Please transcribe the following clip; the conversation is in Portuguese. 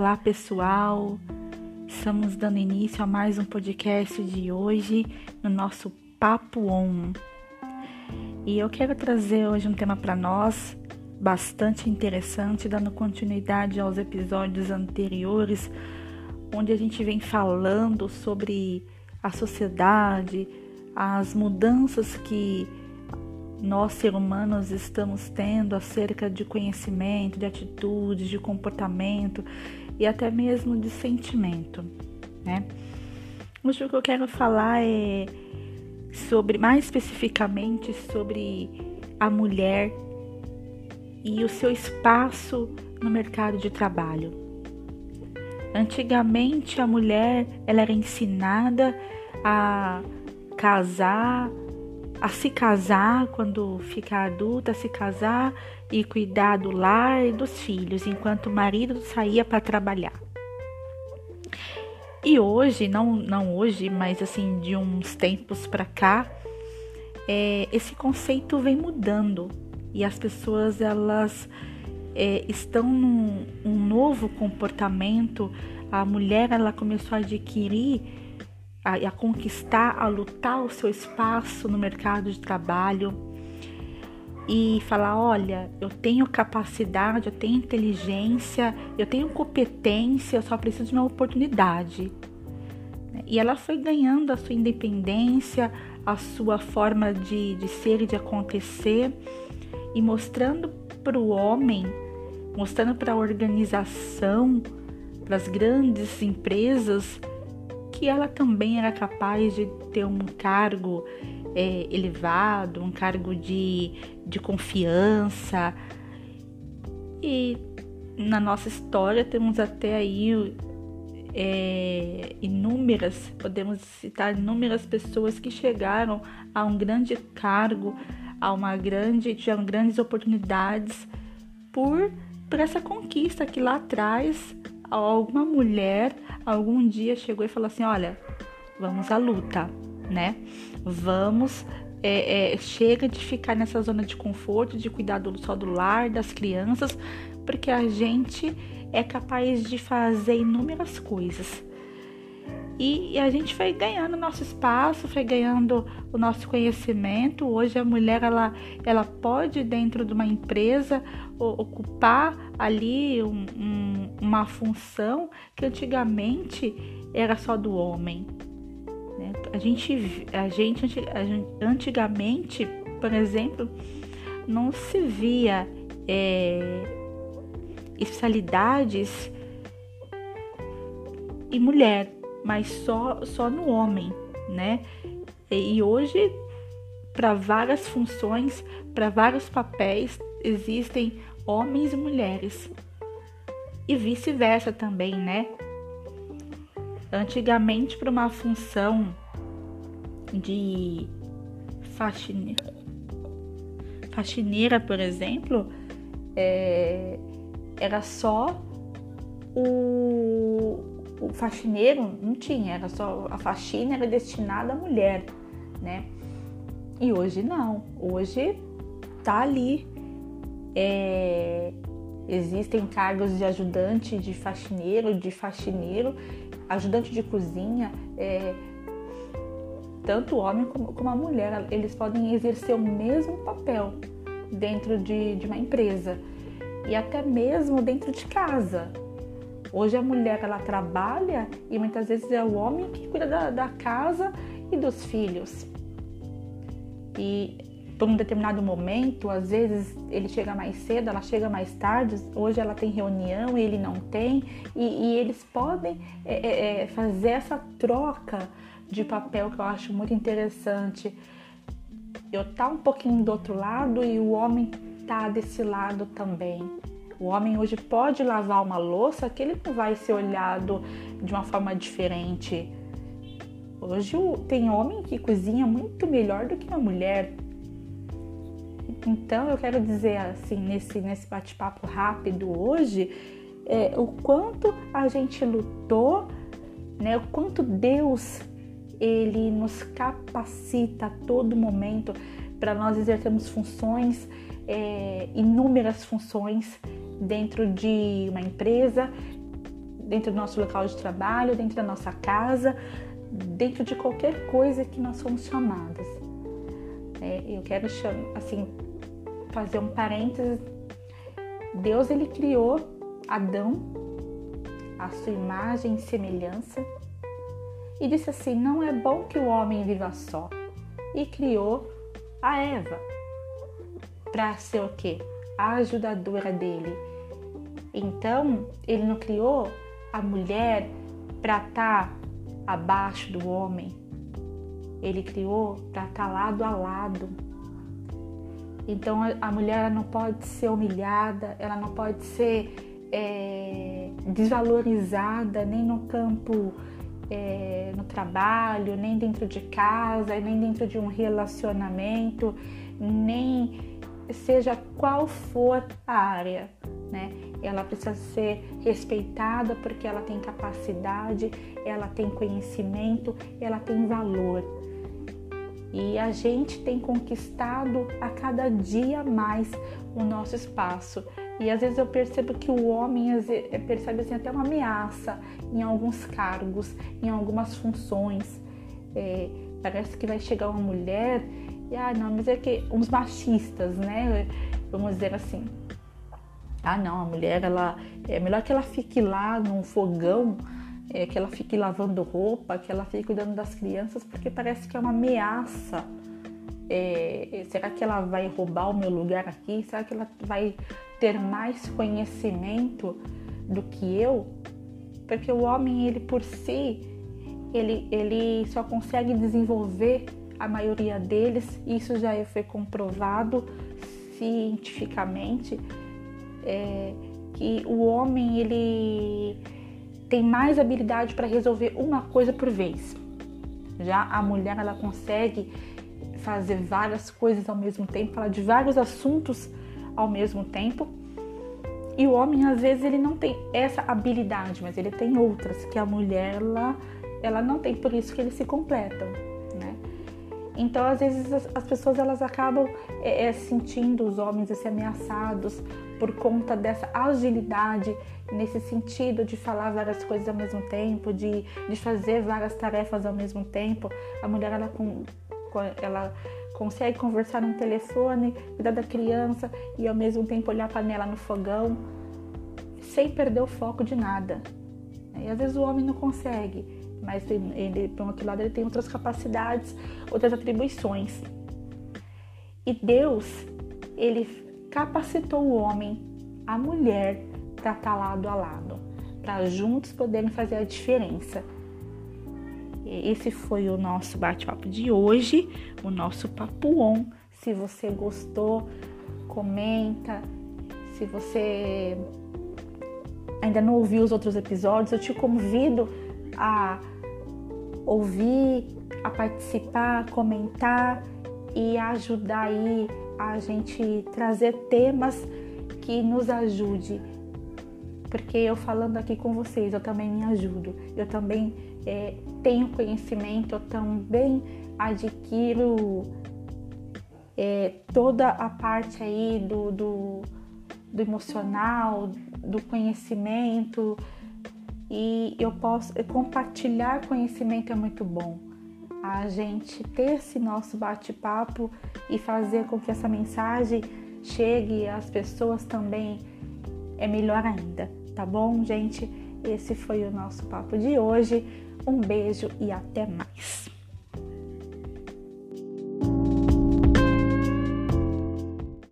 Olá pessoal, estamos dando início a mais um podcast de hoje no nosso Papo On. E eu quero trazer hoje um tema para nós bastante interessante, dando continuidade aos episódios anteriores, onde a gente vem falando sobre a sociedade, as mudanças que nós, seres humanos, estamos tendo acerca de conhecimento, de atitudes, de comportamento e até mesmo de sentimento, né? Hoje o que eu quero falar é sobre, mais especificamente, sobre a mulher e o seu espaço no mercado de trabalho. Antigamente a mulher ela era ensinada a casar, a se casar quando ficar adulta, a se casar e cuidar do lar e dos filhos, enquanto o marido saía para trabalhar. E hoje, não, não hoje, mas assim, de uns tempos para cá, é, esse conceito vem mudando e as pessoas elas é, estão num um novo comportamento. A mulher ela começou a adquirir a, a conquistar, a lutar o seu espaço no mercado de trabalho e falar: olha, eu tenho capacidade, eu tenho inteligência, eu tenho competência, eu só preciso de uma oportunidade. E ela foi ganhando a sua independência, a sua forma de, de ser e de acontecer, e mostrando para o homem, mostrando para a organização, para as grandes empresas, que ela também era capaz de ter um cargo é, elevado, um cargo de, de confiança. E na nossa história temos até aí é, inúmeras, podemos citar inúmeras pessoas que chegaram a um grande cargo, a uma grande, tiveram grandes oportunidades por, por essa conquista que lá atrás alguma mulher algum dia chegou e falou assim: olha, vamos à luta, né? Vamos. É, é, chega de ficar nessa zona de conforto, de cuidar do, só do lar, das crianças, porque a gente é capaz de fazer inúmeras coisas. E, e, a gente foi ganhando nosso espaço, foi ganhando o nosso conhecimento. Hoje a mulher ela, ela pode dentro de uma empresa ocupar ali um, um, uma função que antigamente era só do homem. Né? A gente, a gente antigamente, por exemplo, não se via é, especialidades em mulher mas só, só no homem, né? E hoje, para várias funções, para vários papéis, existem homens e mulheres. E vice-versa também, né? Antigamente, para uma função de faxineira, faxineira por exemplo, é, era só o, o faxineiro não tinha, era só a faxina era destinada à mulher, né? E hoje não, hoje tá ali. É, existem cargos de ajudante de faxineiro, de faxineiro, ajudante de cozinha, é, tanto o homem como, como, a mulher, eles podem exercer o mesmo papel dentro de, de uma empresa e até mesmo dentro de casa. Hoje a mulher ela trabalha e muitas vezes é o homem que cuida da, da casa e dos filhos. E por um determinado momento, às vezes ele chega mais cedo, ela chega mais tarde, hoje ela tem reunião ele não tem, e, e eles podem é, é, é fazer essa troca de papel que eu acho muito interessante. Eu tá um pouquinho do outro lado e o homem tá desse lado também. O homem hoje pode lavar uma louça que ele não vai ser olhado de uma forma diferente. Hoje tem homem que cozinha muito melhor do que uma mulher. Então eu quero dizer assim nesse nesse bate-papo rápido hoje é, o quanto a gente lutou, né? O quanto Deus ele nos capacita a todo momento para nós exercermos funções, é, inúmeras funções dentro de uma empresa dentro do nosso local de trabalho, dentro da nossa casa, dentro de qualquer coisa que nós somos chamadas. É, eu quero assim fazer um parênteses. Deus ele criou Adão à sua imagem e semelhança e disse assim: não é bom que o homem viva só. E criou a Eva para ser o quê? A ajudadora dele. Então, ele não criou a mulher para estar tá abaixo do homem. Ele criou para estar tá lado a lado. Então, a mulher não pode ser humilhada, ela não pode ser é, desvalorizada nem no campo é, no trabalho, nem dentro de casa, nem dentro de um relacionamento, nem seja qual for a área, né? Ela precisa ser respeitada porque ela tem capacidade, ela tem conhecimento, ela tem valor. E a gente tem conquistado a cada dia mais o nosso espaço. E às vezes eu percebo que o homem eh, percebe assim, até uma ameaça em alguns cargos, em algumas funções. É, parece que vai chegar uma mulher e, ah, não, mas é que uns machistas, né? Vamos dizer assim. Ah, não, a mulher, ela é melhor que ela fique lá num fogão, é, que ela fique lavando roupa, que ela fique cuidando das crianças, porque parece que é uma ameaça. É, será que ela vai roubar o meu lugar aqui? Será que ela vai ter mais conhecimento do que eu, porque o homem ele por si ele, ele só consegue desenvolver a maioria deles, isso já foi comprovado cientificamente, é, que o homem ele tem mais habilidade para resolver uma coisa por vez. Já a mulher ela consegue fazer várias coisas ao mesmo tempo, falar de vários assuntos ao mesmo tempo. E o homem, às vezes, ele não tem essa habilidade, mas ele tem outras que a mulher, ela, ela não tem, por isso que eles se completam, né? Então, às vezes, as, as pessoas, elas acabam é, é, sentindo os homens assim, ameaçados por conta dessa agilidade nesse sentido de falar várias coisas ao mesmo tempo, de, de fazer várias tarefas ao mesmo tempo. A mulher, ela, ela consegue conversar no telefone, cuidar da criança e ao mesmo tempo olhar a panela no fogão, sem perder o foco de nada. E às vezes o homem não consegue, mas ele, por outro lado, ele tem outras capacidades, outras atribuições. E Deus, ele capacitou o homem, a mulher, para estar lado a lado, para juntos poderem fazer a diferença. Esse foi o nosso bate-papo de hoje, o nosso papo on. Se você gostou, comenta. Se você ainda não ouviu os outros episódios, eu te convido a ouvir, a participar, comentar e ajudar aí a gente trazer temas que nos ajude. Porque eu falando aqui com vocês, eu também me ajudo. Eu também é, tenho conhecimento, eu também adquiro é, toda a parte aí do, do, do, emocional, do conhecimento e eu posso compartilhar conhecimento é muito bom. A gente ter esse nosso bate-papo e fazer com que essa mensagem chegue às pessoas também é melhor ainda, tá bom, gente? Esse foi o nosso papo de hoje. Um beijo e até mais.